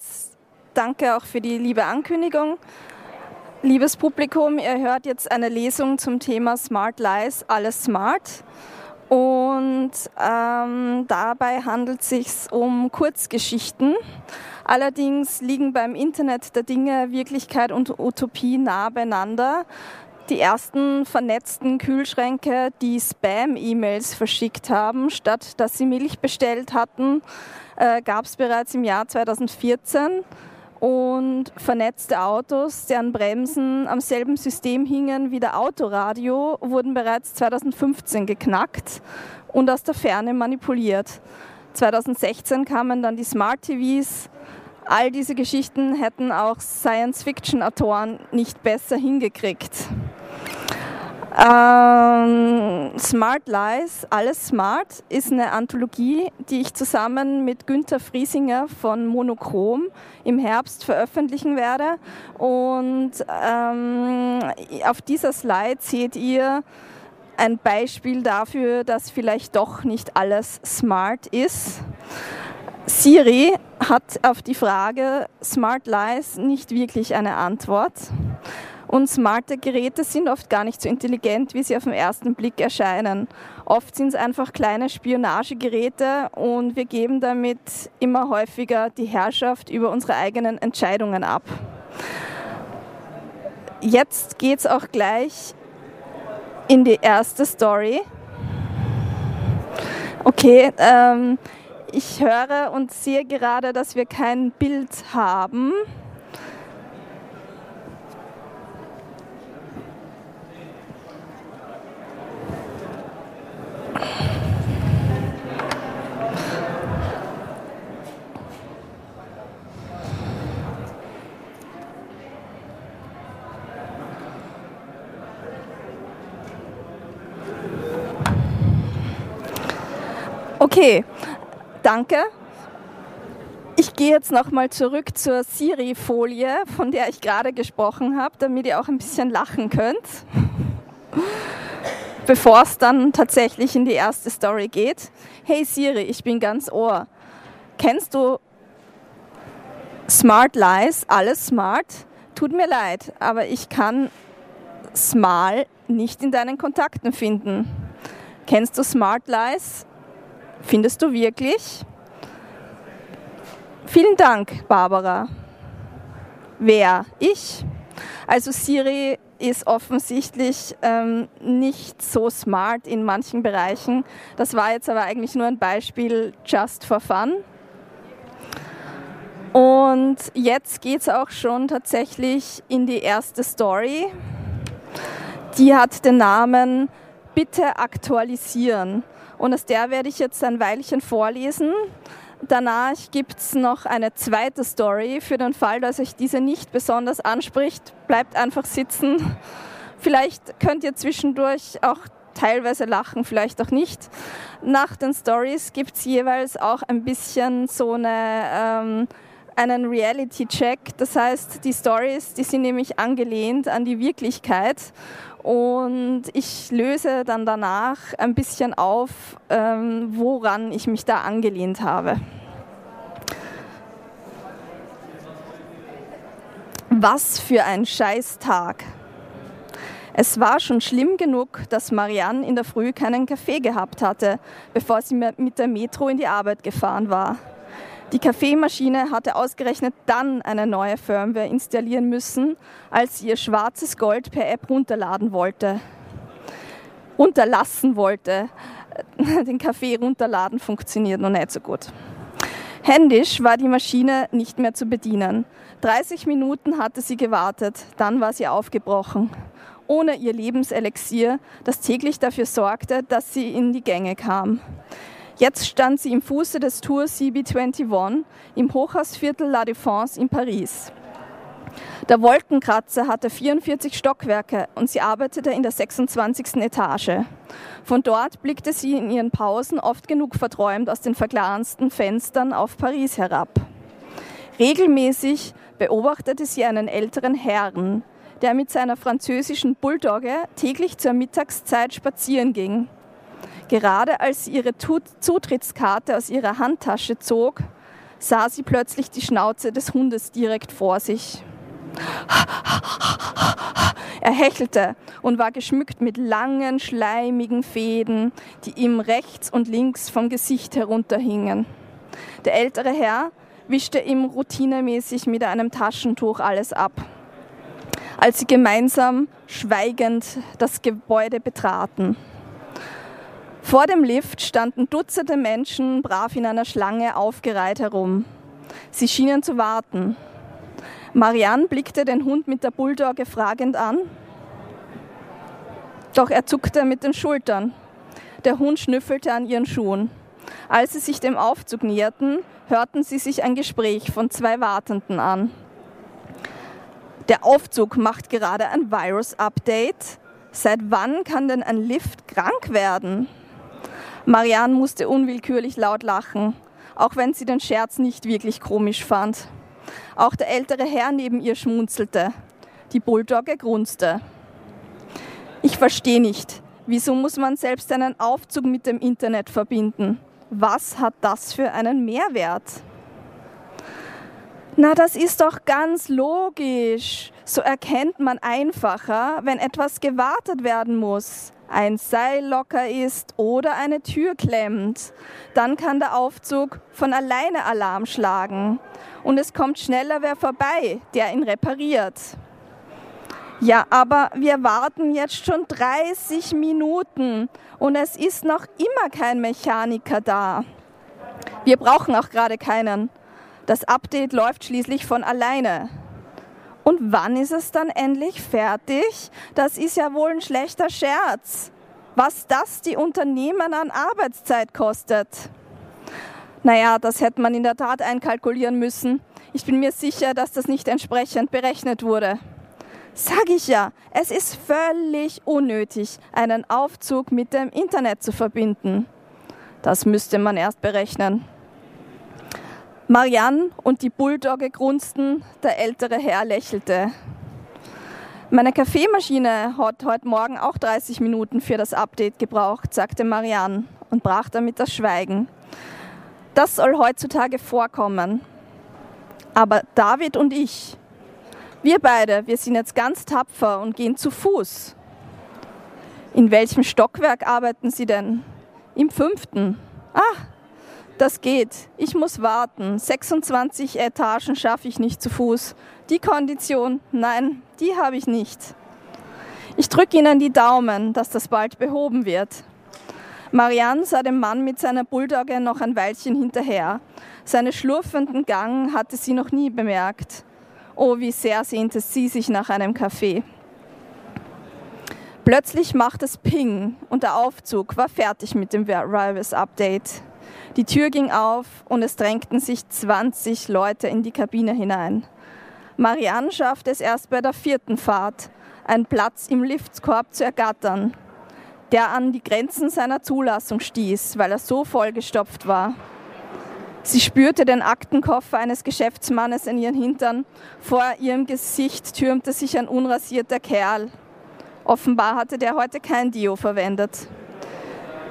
allerseits. Danke auch für die liebe Ankündigung. Liebes Publikum, ihr hört jetzt eine Lesung zum Thema Smart Lies, alles smart. Und ähm, dabei handelt es sich um Kurzgeschichten. Allerdings liegen beim Internet der Dinge Wirklichkeit und Utopie nah beieinander. Die ersten vernetzten Kühlschränke, die Spam-E-Mails verschickt haben, statt dass sie Milch bestellt hatten, äh, gab es bereits im Jahr 2014 und vernetzte Autos, deren Bremsen am selben System hingen wie der Autoradio, wurden bereits 2015 geknackt und aus der Ferne manipuliert. 2016 kamen dann die Smart TVs. All diese Geschichten hätten auch Science-Fiction-Autoren nicht besser hingekriegt. Ähm, Smart Lies, alles smart, ist eine Anthologie, die ich zusammen mit Günther Friesinger von Monochrom im Herbst veröffentlichen werde. Und ähm, auf dieser Slide seht ihr ein Beispiel dafür, dass vielleicht doch nicht alles smart ist. Siri hat auf die Frage Smart Lies nicht wirklich eine Antwort. Und smarte Geräte sind oft gar nicht so intelligent, wie sie auf den ersten Blick erscheinen. Oft sind es einfach kleine Spionagegeräte und wir geben damit immer häufiger die Herrschaft über unsere eigenen Entscheidungen ab. Jetzt geht es auch gleich in die erste Story. Okay, ähm, ich höre und sehe gerade, dass wir kein Bild haben. Okay, danke. Ich gehe jetzt nochmal zurück zur Siri-Folie, von der ich gerade gesprochen habe, damit ihr auch ein bisschen lachen könnt, bevor es dann tatsächlich in die erste Story geht. Hey Siri, ich bin ganz Ohr. Kennst du Smart Lies, alles smart? Tut mir leid, aber ich kann Small nicht in deinen Kontakten finden. Kennst du Smart Lies? Findest du wirklich? Vielen Dank, Barbara. Wer? Ich? Also Siri ist offensichtlich ähm, nicht so smart in manchen Bereichen. Das war jetzt aber eigentlich nur ein Beispiel just for fun. Und jetzt geht es auch schon tatsächlich in die erste Story. Die hat den Namen Bitte aktualisieren. Und aus der werde ich jetzt ein Weilchen vorlesen. Danach gibt es noch eine zweite Story. Für den Fall, dass euch diese nicht besonders anspricht, bleibt einfach sitzen. Vielleicht könnt ihr zwischendurch auch teilweise lachen, vielleicht auch nicht. Nach den Stories gibt es jeweils auch ein bisschen so eine, ähm, einen Reality-Check. Das heißt, die Stories, die sind nämlich angelehnt an die Wirklichkeit und ich löse dann danach ein bisschen auf, ähm, woran ich mich da angelehnt habe. Was für ein Scheißtag. Es war schon schlimm genug, dass Marianne in der Früh keinen Kaffee gehabt hatte, bevor sie mit der Metro in die Arbeit gefahren war. Die Kaffeemaschine hatte ausgerechnet dann eine neue Firmware installieren müssen, als sie ihr schwarzes Gold per App runterladen wollte. Runterlassen wollte. Den Kaffee runterladen funktioniert noch nicht so gut. Händisch war die Maschine nicht mehr zu bedienen. 30 Minuten hatte sie gewartet, dann war sie aufgebrochen. Ohne ihr Lebenselixier, das täglich dafür sorgte, dass sie in die Gänge kam. Jetzt stand sie im Fuße des Tour CB21 im Hochhausviertel La Défense in Paris. Der Wolkenkratzer hatte 44 Stockwerke und sie arbeitete in der 26. Etage. Von dort blickte sie in ihren Pausen oft genug verträumt aus den verglasten Fenstern auf Paris herab. Regelmäßig beobachtete sie einen älteren Herrn, der mit seiner französischen Bulldogge täglich zur Mittagszeit spazieren ging. Gerade als sie ihre Zutrittskarte aus ihrer Handtasche zog, sah sie plötzlich die Schnauze des Hundes direkt vor sich. Er hechelte und war geschmückt mit langen, schleimigen Fäden, die ihm rechts und links vom Gesicht herunterhingen. Der ältere Herr wischte ihm routinemäßig mit einem Taschentuch alles ab. Als sie gemeinsam schweigend das Gebäude betraten. Vor dem Lift standen Dutzende Menschen brav in einer Schlange aufgereiht herum. Sie schienen zu warten. Marianne blickte den Hund mit der Bulldogge fragend an. Doch er zuckte mit den Schultern. Der Hund schnüffelte an ihren Schuhen. Als sie sich dem Aufzug näherten, hörten sie sich ein Gespräch von zwei Wartenden an. Der Aufzug macht gerade ein Virus-Update. Seit wann kann denn ein Lift krank werden? Marianne musste unwillkürlich laut lachen, auch wenn sie den Scherz nicht wirklich komisch fand. Auch der ältere Herr neben ihr schmunzelte. Die Bulldogge grunzte. Ich verstehe nicht, wieso muss man selbst einen Aufzug mit dem Internet verbinden? Was hat das für einen Mehrwert? Na, das ist doch ganz logisch. So erkennt man einfacher, wenn etwas gewartet werden muss, ein Seil locker ist oder eine Tür klemmt. Dann kann der Aufzug von alleine Alarm schlagen und es kommt schneller wer vorbei, der ihn repariert. Ja, aber wir warten jetzt schon 30 Minuten und es ist noch immer kein Mechaniker da. Wir brauchen auch gerade keinen. Das Update läuft schließlich von alleine. Und wann ist es dann endlich fertig? Das ist ja wohl ein schlechter Scherz. Was das die Unternehmen an Arbeitszeit kostet. Naja, das hätte man in der Tat einkalkulieren müssen. Ich bin mir sicher, dass das nicht entsprechend berechnet wurde. Sag ich ja, es ist völlig unnötig, einen Aufzug mit dem Internet zu verbinden. Das müsste man erst berechnen. Marianne und die Bulldogge grunzten, der ältere Herr lächelte. Meine Kaffeemaschine hat heute Morgen auch 30 Minuten für das Update gebraucht, sagte Marianne und brach damit das Schweigen. Das soll heutzutage vorkommen. Aber David und ich, wir beide, wir sind jetzt ganz tapfer und gehen zu Fuß. In welchem Stockwerk arbeiten Sie denn? Im fünften. Ah, das geht. Ich muss warten. 26 Etagen schaffe ich nicht zu Fuß. Die Kondition, nein, die habe ich nicht. Ich drücke Ihnen die Daumen, dass das bald behoben wird. Marianne sah dem Mann mit seiner Bulldogge noch ein Weilchen hinterher. Seine schlurfenden Gang hatte sie noch nie bemerkt. Oh, wie sehr sehnte sie sich nach einem Kaffee. Plötzlich macht es Ping und der Aufzug war fertig mit dem Rivals Update. Die Tür ging auf und es drängten sich 20 Leute in die Kabine hinein. Marianne schaffte es erst bei der vierten Fahrt, einen Platz im Liftskorb zu ergattern, der an die Grenzen seiner Zulassung stieß, weil er so vollgestopft war. Sie spürte den Aktenkoffer eines Geschäftsmannes in ihren Hintern. Vor ihrem Gesicht türmte sich ein unrasierter Kerl. Offenbar hatte der heute kein Dio verwendet.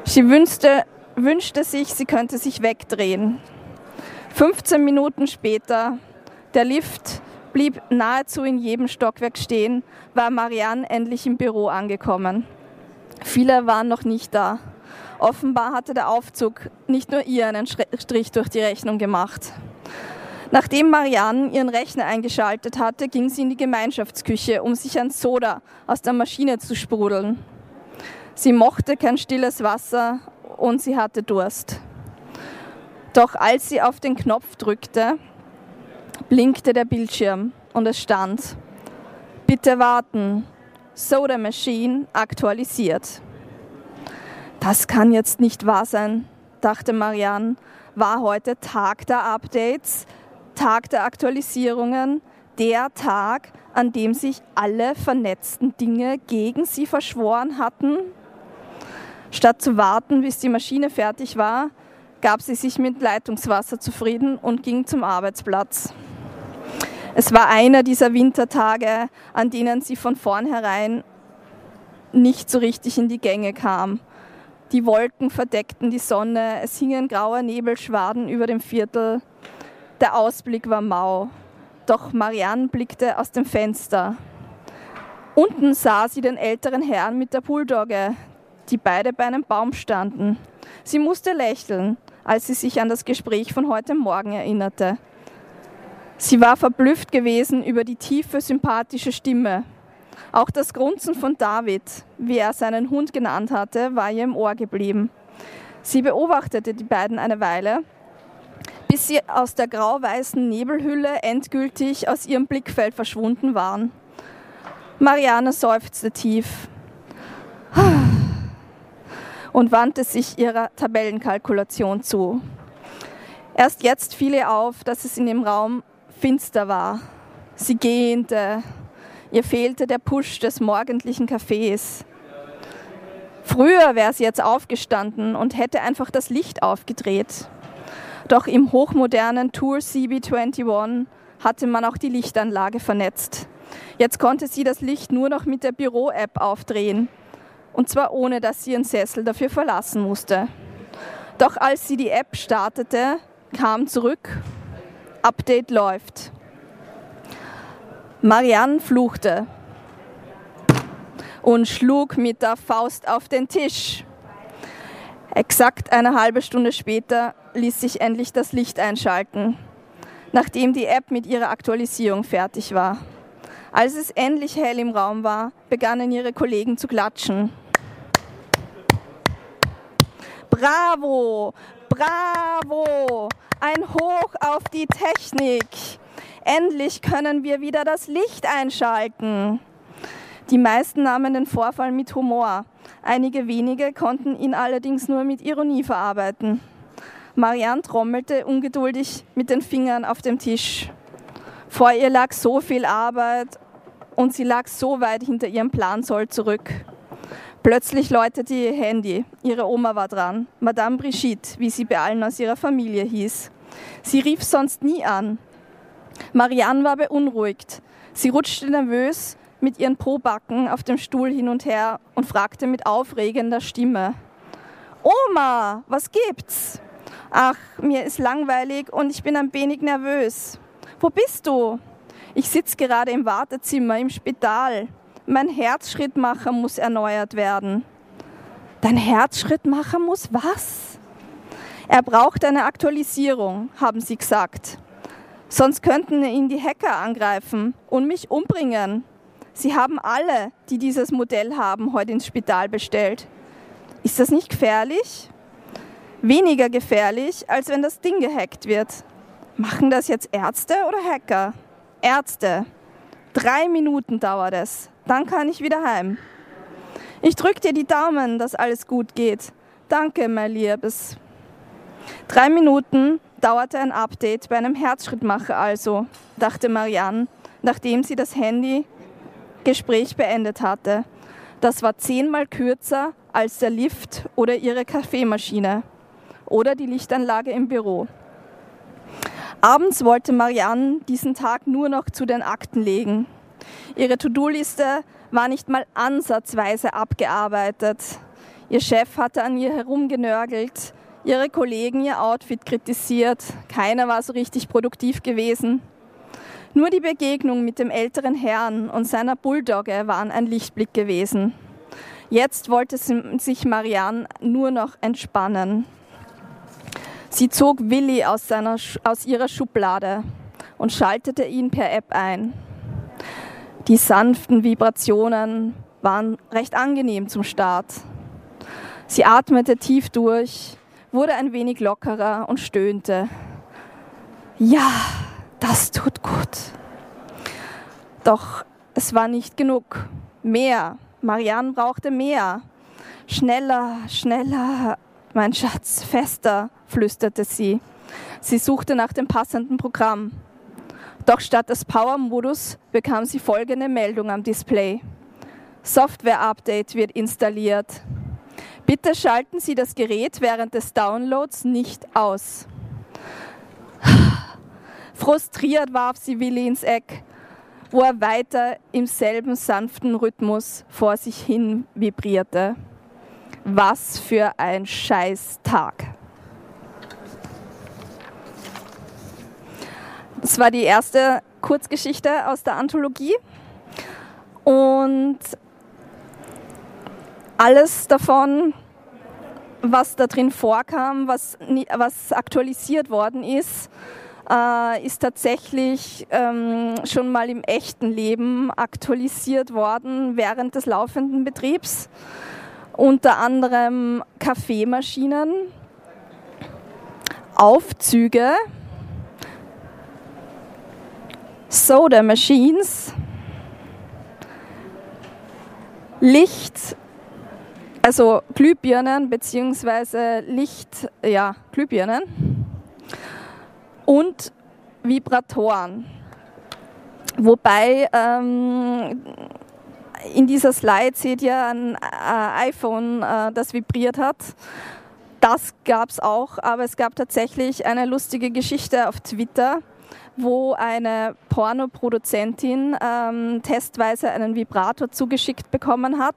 Sie wünschte, wünschte sich, sie könnte sich wegdrehen. 15 Minuten später, der Lift blieb nahezu in jedem Stockwerk stehen, war Marianne endlich im Büro angekommen. Viele waren noch nicht da. Offenbar hatte der Aufzug nicht nur ihr einen Strich durch die Rechnung gemacht. Nachdem Marianne ihren Rechner eingeschaltet hatte, ging sie in die Gemeinschaftsküche, um sich ein Soda aus der Maschine zu sprudeln. Sie mochte kein stilles Wasser und sie hatte Durst. Doch als sie auf den Knopf drückte, blinkte der Bildschirm und es stand, bitte warten, Soda Machine aktualisiert. Das kann jetzt nicht wahr sein, dachte Marianne. War heute Tag der Updates, Tag der Aktualisierungen, der Tag, an dem sich alle vernetzten Dinge gegen sie verschworen hatten? Statt zu warten, bis die Maschine fertig war, gab sie sich mit Leitungswasser zufrieden und ging zum Arbeitsplatz. Es war einer dieser Wintertage, an denen sie von vornherein nicht so richtig in die Gänge kam. Die Wolken verdeckten die Sonne, es hingen graue Nebelschwaden über dem Viertel. Der Ausblick war mau, doch Marianne blickte aus dem Fenster. Unten sah sie den älteren Herrn mit der Bulldogge, die beide bei einem Baum standen. Sie musste lächeln, als sie sich an das Gespräch von heute Morgen erinnerte. Sie war verblüfft gewesen über die tiefe, sympathische Stimme. Auch das Grunzen von David, wie er seinen Hund genannt hatte, war ihr im Ohr geblieben. Sie beobachtete die beiden eine Weile, bis sie aus der grau-weißen Nebelhülle endgültig aus ihrem Blickfeld verschwunden waren. Marianne seufzte tief und wandte sich ihrer Tabellenkalkulation zu. Erst jetzt fiel ihr auf, dass es in dem Raum finster war. Sie gähnte, ihr fehlte der Push des morgendlichen Kaffees. Früher wäre sie jetzt aufgestanden und hätte einfach das Licht aufgedreht. Doch im hochmodernen Tour CB21 hatte man auch die Lichtanlage vernetzt. Jetzt konnte sie das Licht nur noch mit der Büro-App aufdrehen. Und zwar ohne, dass sie ihren Sessel dafür verlassen musste. Doch als sie die App startete, kam zurück, Update läuft. Marianne fluchte und schlug mit der Faust auf den Tisch. Exakt eine halbe Stunde später ließ sich endlich das Licht einschalten, nachdem die App mit ihrer Aktualisierung fertig war. Als es endlich hell im Raum war, begannen ihre Kollegen zu klatschen. Bravo, bravo, ein Hoch auf die Technik. Endlich können wir wieder das Licht einschalten. Die meisten nahmen den Vorfall mit Humor. Einige wenige konnten ihn allerdings nur mit Ironie verarbeiten. Marianne trommelte ungeduldig mit den Fingern auf dem Tisch. Vor ihr lag so viel Arbeit und sie lag so weit hinter ihrem Plansoll zurück. Plötzlich läutete ihr Handy. Ihre Oma war dran, Madame Brigitte, wie sie bei allen aus ihrer Familie hieß. Sie rief sonst nie an. Marianne war beunruhigt. Sie rutschte nervös mit ihren Probacken auf dem Stuhl hin und her und fragte mit aufregender Stimme: Oma, was gibt's? Ach, mir ist langweilig und ich bin ein wenig nervös. Wo bist du? Ich sitze gerade im Wartezimmer im Spital. Mein Herzschrittmacher muss erneuert werden. Dein Herzschrittmacher muss was? Er braucht eine Aktualisierung, haben sie gesagt. Sonst könnten ihn die Hacker angreifen und mich umbringen. Sie haben alle, die dieses Modell haben, heute ins Spital bestellt. Ist das nicht gefährlich? Weniger gefährlich, als wenn das Ding gehackt wird. Machen das jetzt Ärzte oder Hacker? Ärzte. Drei Minuten dauert es. Dann kann ich wieder heim. Ich drücke dir die Daumen, dass alles gut geht. Danke, mein Liebes. Drei Minuten dauerte ein Update bei einem Herzschrittmacher also, dachte Marianne, nachdem sie das Handy-Gespräch beendet hatte. Das war zehnmal kürzer als der Lift oder ihre Kaffeemaschine oder die Lichtanlage im Büro. Abends wollte Marianne diesen Tag nur noch zu den Akten legen. Ihre To-Do-Liste war nicht mal ansatzweise abgearbeitet. Ihr Chef hatte an ihr herumgenörgelt, ihre Kollegen ihr Outfit kritisiert, keiner war so richtig produktiv gewesen. Nur die Begegnung mit dem älteren Herrn und seiner Bulldogge waren ein Lichtblick gewesen. Jetzt wollte sich Marianne nur noch entspannen. Sie zog Willi aus, seiner, aus ihrer Schublade und schaltete ihn per App ein. Die sanften Vibrationen waren recht angenehm zum Start. Sie atmete tief durch, wurde ein wenig lockerer und stöhnte. Ja, das tut gut. Doch es war nicht genug. Mehr. Marianne brauchte mehr. Schneller, schneller, mein Schatz, fester, flüsterte sie. Sie suchte nach dem passenden Programm. Doch statt des Power-Modus bekam sie folgende Meldung am Display. Software-Update wird installiert. Bitte schalten Sie das Gerät während des Downloads nicht aus. Frustriert warf sie Willi ins Eck, wo er weiter im selben sanften Rhythmus vor sich hin vibrierte. Was für ein Scheißtag. Es war die erste Kurzgeschichte aus der Anthologie und alles davon, was da drin vorkam, was, was aktualisiert worden ist, äh, ist tatsächlich ähm, schon mal im echten Leben aktualisiert worden während des laufenden Betriebs. Unter anderem Kaffeemaschinen, Aufzüge, Soda Machines, Licht, also Glühbirnen bzw. Licht, ja, Glühbirnen und Vibratoren. Wobei ähm, dieser Slide seht ihr ein äh, iPhone, äh, das vibriert hat. Das gab es auch, aber es gab tatsächlich eine lustige Geschichte auf Twitter, wo eine Pornoproduzentin ähm, testweise einen Vibrator zugeschickt bekommen hat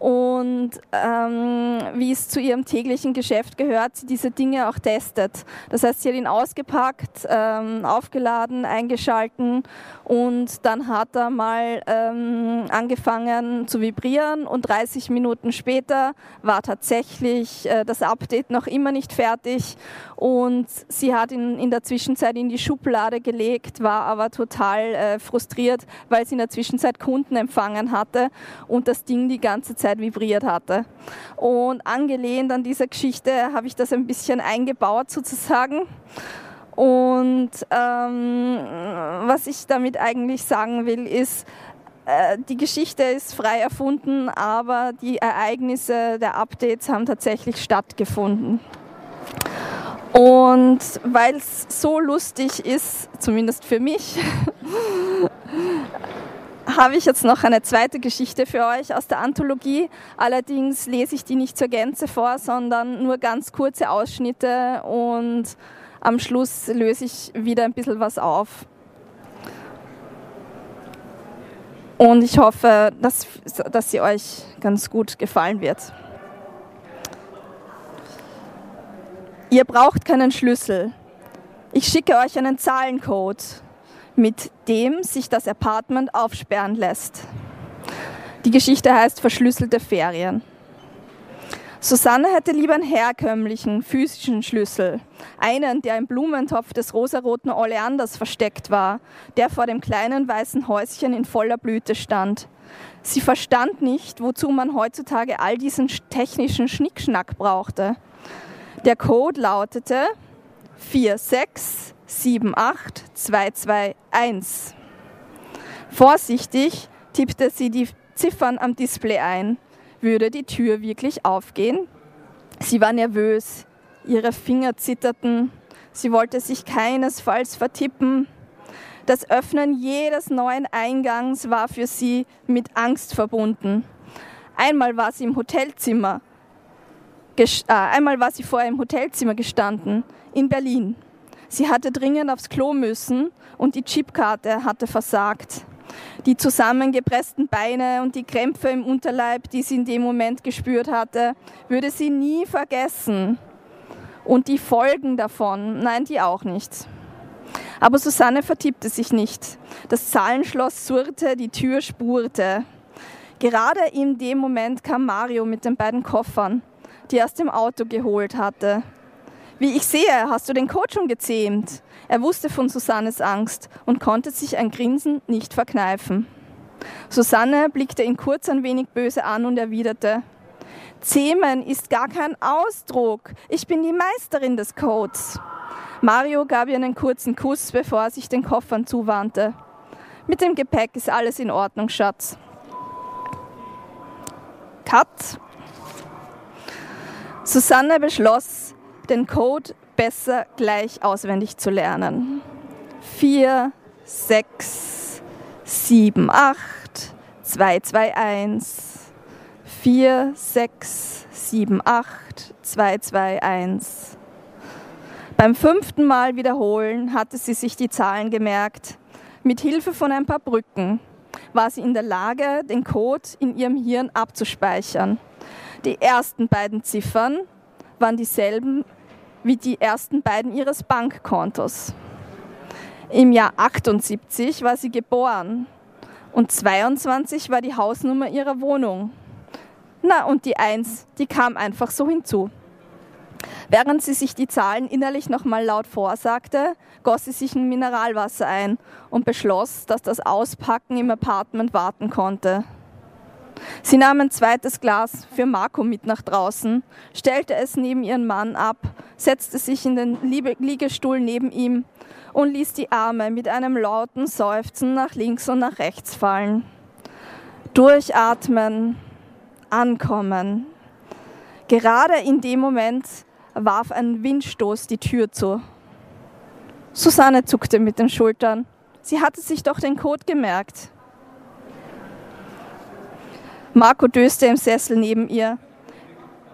und ähm, wie es zu ihrem täglichen Geschäft gehört, sie diese Dinge auch testet. Das heißt, sie hat ihn ausgepackt, ähm, aufgeladen, eingeschalten und dann hat er mal ähm, angefangen zu vibrieren und 30 Minuten später war tatsächlich äh, das Update noch immer nicht fertig und sie hat ihn in der Zwischenzeit in die Schublade gelegt, war aber total äh, frustriert, weil sie in der Zwischenzeit Kunden empfangen hatte und das Ding die ganze Zeit Zeit vibriert hatte. Und angelehnt an dieser Geschichte habe ich das ein bisschen eingebaut sozusagen. Und ähm, was ich damit eigentlich sagen will, ist, äh, die Geschichte ist frei erfunden, aber die Ereignisse der Updates haben tatsächlich stattgefunden. Und weil es so lustig ist, zumindest für mich, habe ich jetzt noch eine zweite Geschichte für euch aus der Anthologie. Allerdings lese ich die nicht zur Gänze vor, sondern nur ganz kurze Ausschnitte und am Schluss löse ich wieder ein bisschen was auf. Und ich hoffe, dass, dass sie euch ganz gut gefallen wird. Ihr braucht keinen Schlüssel. Ich schicke euch einen Zahlencode mit dem sich das Apartment aufsperren lässt. Die Geschichte heißt Verschlüsselte Ferien. Susanne hätte lieber einen herkömmlichen, physischen Schlüssel. Einen, der im Blumentopf des rosaroten Oleanders versteckt war, der vor dem kleinen weißen Häuschen in voller Blüte stand. Sie verstand nicht, wozu man heutzutage all diesen technischen Schnickschnack brauchte. Der Code lautete 46 78221. Vorsichtig tippte sie die Ziffern am Display ein. Würde die Tür wirklich aufgehen? Sie war nervös, ihre Finger zitterten, sie wollte sich keinesfalls vertippen. Das Öffnen jedes neuen Eingangs war für sie mit Angst verbunden. Einmal war sie im Hotelzimmer, äh, einmal war sie vorher im Hotelzimmer gestanden, in Berlin. Sie hatte dringend aufs Klo müssen und die Chipkarte hatte versagt. Die zusammengepressten Beine und die Krämpfe im Unterleib, die sie in dem Moment gespürt hatte, würde sie nie vergessen. Und die Folgen davon, nein, die auch nicht. Aber Susanne vertippte sich nicht. Das Zahlenschloss surrte, die Tür spurte. Gerade in dem Moment kam Mario mit den beiden Koffern, die er aus dem Auto geholt hatte. Wie ich sehe, hast du den Coach schon gezähmt. Er wusste von Susannes Angst und konnte sich ein Grinsen nicht verkneifen. Susanne blickte ihn kurz ein wenig böse an und erwiderte, Zähmen ist gar kein Ausdruck. Ich bin die Meisterin des Codes. Mario gab ihr einen kurzen Kuss, bevor er sich den Koffern zuwandte. Mit dem Gepäck ist alles in Ordnung, Schatz. Cut. Susanne beschloss, den Code besser gleich auswendig zu lernen. 4, 6, 7, 8, 2, 2, 1. 4, 6, 7, 8, 2, 2, 1. Beim fünften Mal wiederholen hatte sie sich die Zahlen gemerkt. Mit Hilfe von ein paar Brücken war sie in der Lage, den Code in ihrem Hirn abzuspeichern. Die ersten beiden Ziffern waren dieselben wie die ersten beiden ihres Bankkontos. Im Jahr 78 war sie geboren und 22 war die Hausnummer ihrer Wohnung. Na, und die 1, die kam einfach so hinzu. Während sie sich die Zahlen innerlich nochmal laut vorsagte, goss sie sich ein Mineralwasser ein und beschloss, dass das Auspacken im Apartment warten konnte. Sie nahm ein zweites Glas für Marco mit nach draußen, stellte es neben ihren Mann ab, setzte sich in den Liegestuhl neben ihm und ließ die Arme mit einem lauten Seufzen nach links und nach rechts fallen. Durchatmen, ankommen. Gerade in dem Moment warf ein Windstoß die Tür zu. Susanne zuckte mit den Schultern. Sie hatte sich doch den Code gemerkt. Marco döste im Sessel neben ihr.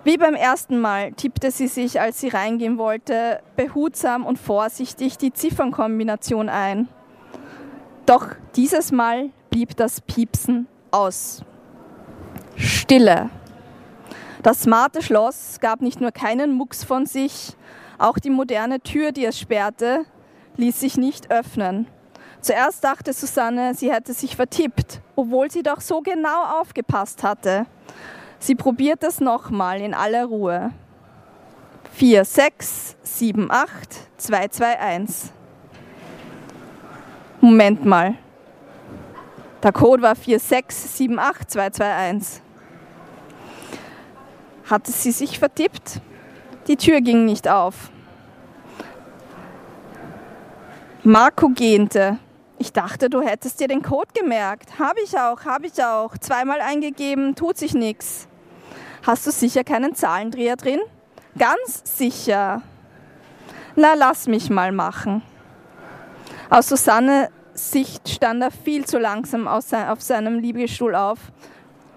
Wie beim ersten Mal tippte sie sich, als sie reingehen wollte, behutsam und vorsichtig die Ziffernkombination ein. Doch dieses Mal blieb das Piepsen aus. Stille. Das smarte Schloss gab nicht nur keinen Mucks von sich, auch die moderne Tür, die es sperrte, ließ sich nicht öffnen. Zuerst dachte Susanne, sie hätte sich vertippt, obwohl sie doch so genau aufgepasst hatte. Sie probiert es nochmal in aller Ruhe. 4, 6, 7, 8, 2, 2, 1. Moment mal. Der Code war 4, 6, 7, 8, 2, 2, 1. Hatte sie sich vertippt? Die Tür ging nicht auf. Marco gähnte. Ich dachte, du hättest dir den Code gemerkt. Habe ich auch, habe ich auch. Zweimal eingegeben, tut sich nichts. Hast du sicher keinen Zahlendreher drin? Ganz sicher. Na, lass mich mal machen. Aus Susanne Sicht stand er viel zu langsam auf seinem Liegestuhl auf,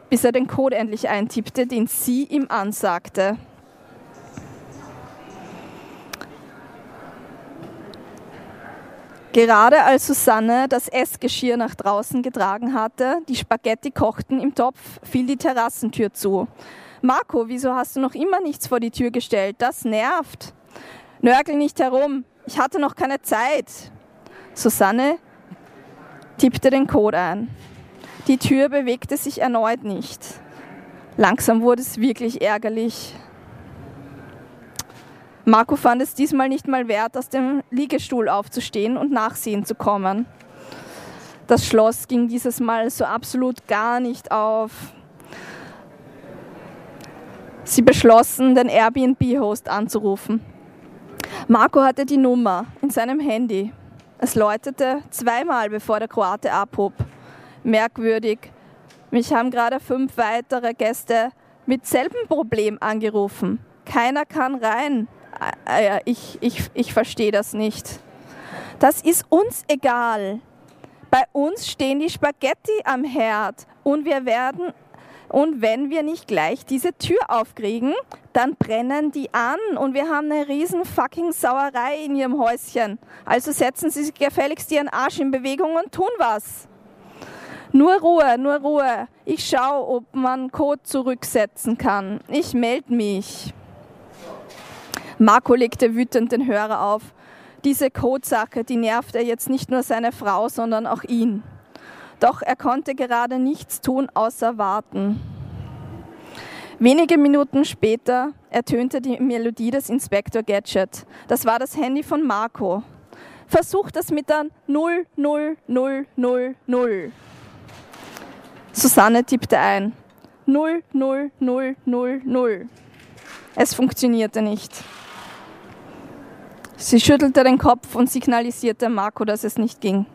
bis er den Code endlich eintippte, den sie ihm ansagte. Gerade als Susanne das Essgeschirr nach draußen getragen hatte, die Spaghetti kochten im Topf, fiel die Terrassentür zu. Marco, wieso hast du noch immer nichts vor die Tür gestellt? Das nervt. Nörgel nicht herum, ich hatte noch keine Zeit. Susanne tippte den Code ein. Die Tür bewegte sich erneut nicht. Langsam wurde es wirklich ärgerlich. Marco fand es diesmal nicht mal wert, aus dem Liegestuhl aufzustehen und nachsehen zu kommen. Das Schloss ging dieses Mal so absolut gar nicht auf. Sie beschlossen, den Airbnb-Host anzurufen. Marco hatte die Nummer in seinem Handy. Es läutete zweimal, bevor der Kroate abhob. Merkwürdig. Mich haben gerade fünf weitere Gäste mit selben Problem angerufen. Keiner kann rein. Äh, ich, ich, ich verstehe das nicht. Das ist uns egal. Bei uns stehen die Spaghetti am Herd und wir werden und wenn wir nicht gleich diese Tür aufkriegen, dann brennen die an und wir haben eine riesen fucking Sauerei in ihrem Häuschen. Also setzen Sie sich gefälligst Ihren Arsch in Bewegung und tun was. Nur Ruhe, nur Ruhe. Ich schaue, ob man Code zurücksetzen kann. Ich melde mich. Marco legte wütend den Hörer auf. Diese Codesache, die nervte jetzt nicht nur seine Frau, sondern auch ihn. Doch er konnte gerade nichts tun, außer warten. Wenige Minuten später ertönte die Melodie des Inspector Gadget. Das war das Handy von Marco. Versucht es mit der 00000. Susanne tippte ein. 00000. Es funktionierte nicht. Sie schüttelte den Kopf und signalisierte Marco, dass es nicht ging.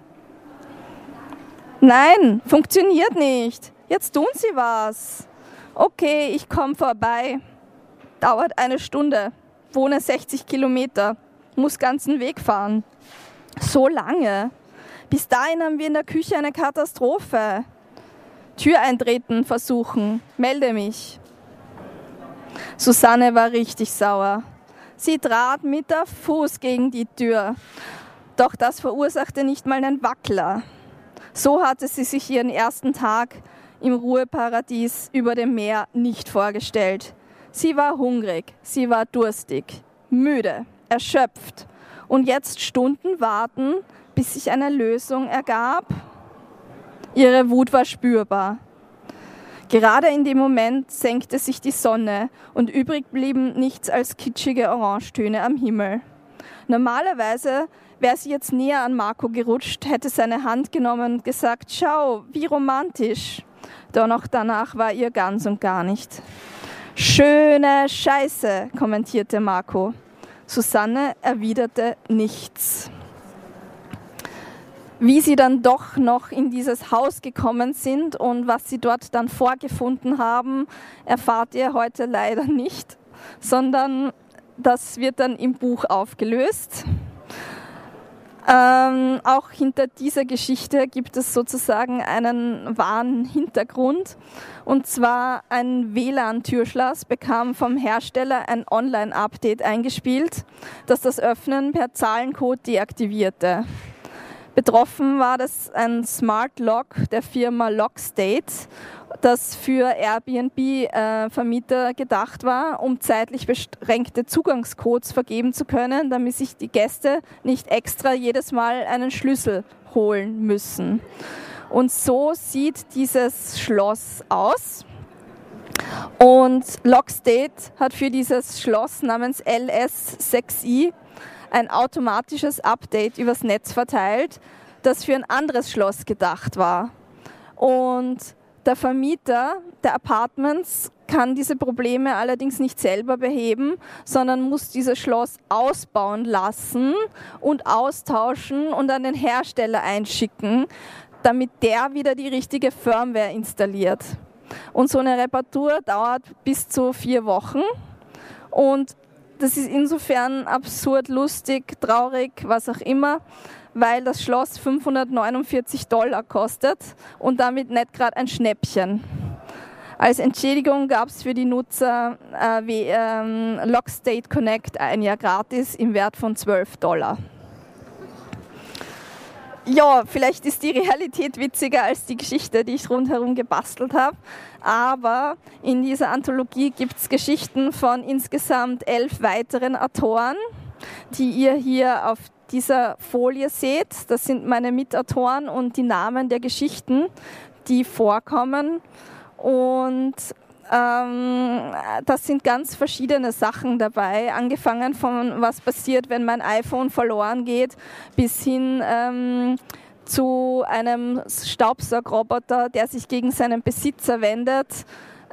Nein, funktioniert nicht. Jetzt tun Sie was. Okay, ich komme vorbei. Dauert eine Stunde. Wohne 60 Kilometer. Muss ganzen Weg fahren. So lange. Bis dahin haben wir in der Küche eine Katastrophe. Tür eintreten versuchen. Melde mich. Susanne war richtig sauer. Sie trat mit der Fuß gegen die Tür. Doch das verursachte nicht mal einen Wackler. So hatte sie sich ihren ersten Tag im Ruheparadies über dem Meer nicht vorgestellt. Sie war hungrig, sie war durstig, müde, erschöpft und jetzt Stunden warten, bis sich eine Lösung ergab. Ihre Wut war spürbar. Gerade in dem Moment senkte sich die Sonne und übrig blieben nichts als kitschige Orangetöne am Himmel. Normalerweise wäre sie jetzt näher an Marco gerutscht, hätte seine Hand genommen und gesagt, schau, wie romantisch. Doch noch danach war ihr ganz und gar nicht. Schöne Scheiße, kommentierte Marco. Susanne erwiderte nichts. Wie sie dann doch noch in dieses Haus gekommen sind und was sie dort dann vorgefunden haben, erfahrt ihr heute leider nicht, sondern das wird dann im Buch aufgelöst. Ähm, auch hinter dieser Geschichte gibt es sozusagen einen wahren Hintergrund. Und zwar ein WLAN-Türschloss bekam vom Hersteller ein Online-Update eingespielt, das das Öffnen per Zahlencode deaktivierte. Betroffen war das ein Smart Lock der Firma Lockstate, das für Airbnb-Vermieter äh, gedacht war, um zeitlich beschränkte Zugangscodes vergeben zu können, damit sich die Gäste nicht extra jedes Mal einen Schlüssel holen müssen. Und so sieht dieses Schloss aus. Und Lockstate hat für dieses Schloss namens LS6i ein automatisches Update übers Netz verteilt, das für ein anderes Schloss gedacht war. Und der Vermieter der Apartments kann diese Probleme allerdings nicht selber beheben, sondern muss dieses Schloss ausbauen lassen und austauschen und an den Hersteller einschicken, damit der wieder die richtige Firmware installiert. Und so eine Reparatur dauert bis zu vier Wochen. Und das ist insofern absurd, lustig, traurig, was auch immer, weil das Schloss 549 Dollar kostet und damit nicht gerade ein Schnäppchen. Als Entschädigung gab es für die Nutzer äh, wie ähm, Lockstate Connect ein Jahr gratis im Wert von 12 Dollar ja, vielleicht ist die Realität witziger als die Geschichte, die ich rundherum gebastelt habe. Aber in dieser Anthologie gibt es Geschichten von insgesamt elf weiteren Autoren, die ihr hier auf dieser Folie seht. Das sind meine Mitautoren und die Namen der Geschichten, die vorkommen. Und ähm, das sind ganz verschiedene Sachen dabei, angefangen von was passiert, wenn mein iPhone verloren geht, bis hin ähm, zu einem Staubsaugroboter, der sich gegen seinen Besitzer wendet.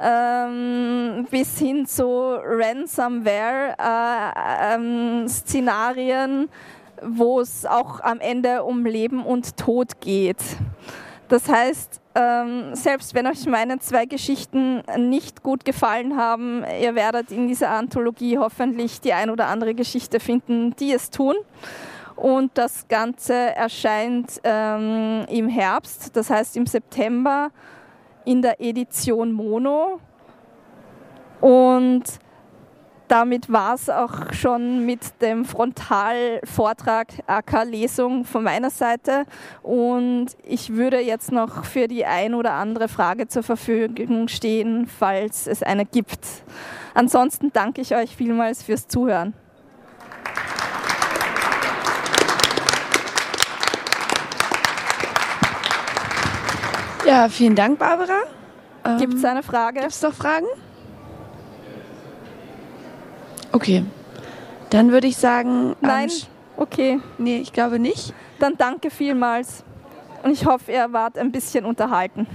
Ähm, bis hin zu Ransomware-Szenarien, äh, wo es auch am Ende um Leben und Tod geht. Das heißt, ähm, selbst wenn euch meine zwei Geschichten nicht gut gefallen haben, ihr werdet in dieser Anthologie hoffentlich die ein oder andere Geschichte finden, die es tun. Und das Ganze erscheint ähm, im Herbst, das heißt im September in der Edition Mono. Und damit war es auch schon mit dem Frontalvortrag AK Lesung von meiner Seite und ich würde jetzt noch für die ein oder andere Frage zur Verfügung stehen, falls es eine gibt. Ansonsten danke ich euch vielmals fürs Zuhören. Ja, vielen Dank, Barbara. Gibt es eine Frage? Gibt es noch Fragen? Okay. Dann würde ich sagen. Nein. Okay. Nee, ich glaube nicht. Dann danke vielmals. Und ich hoffe, ihr wart ein bisschen unterhalten.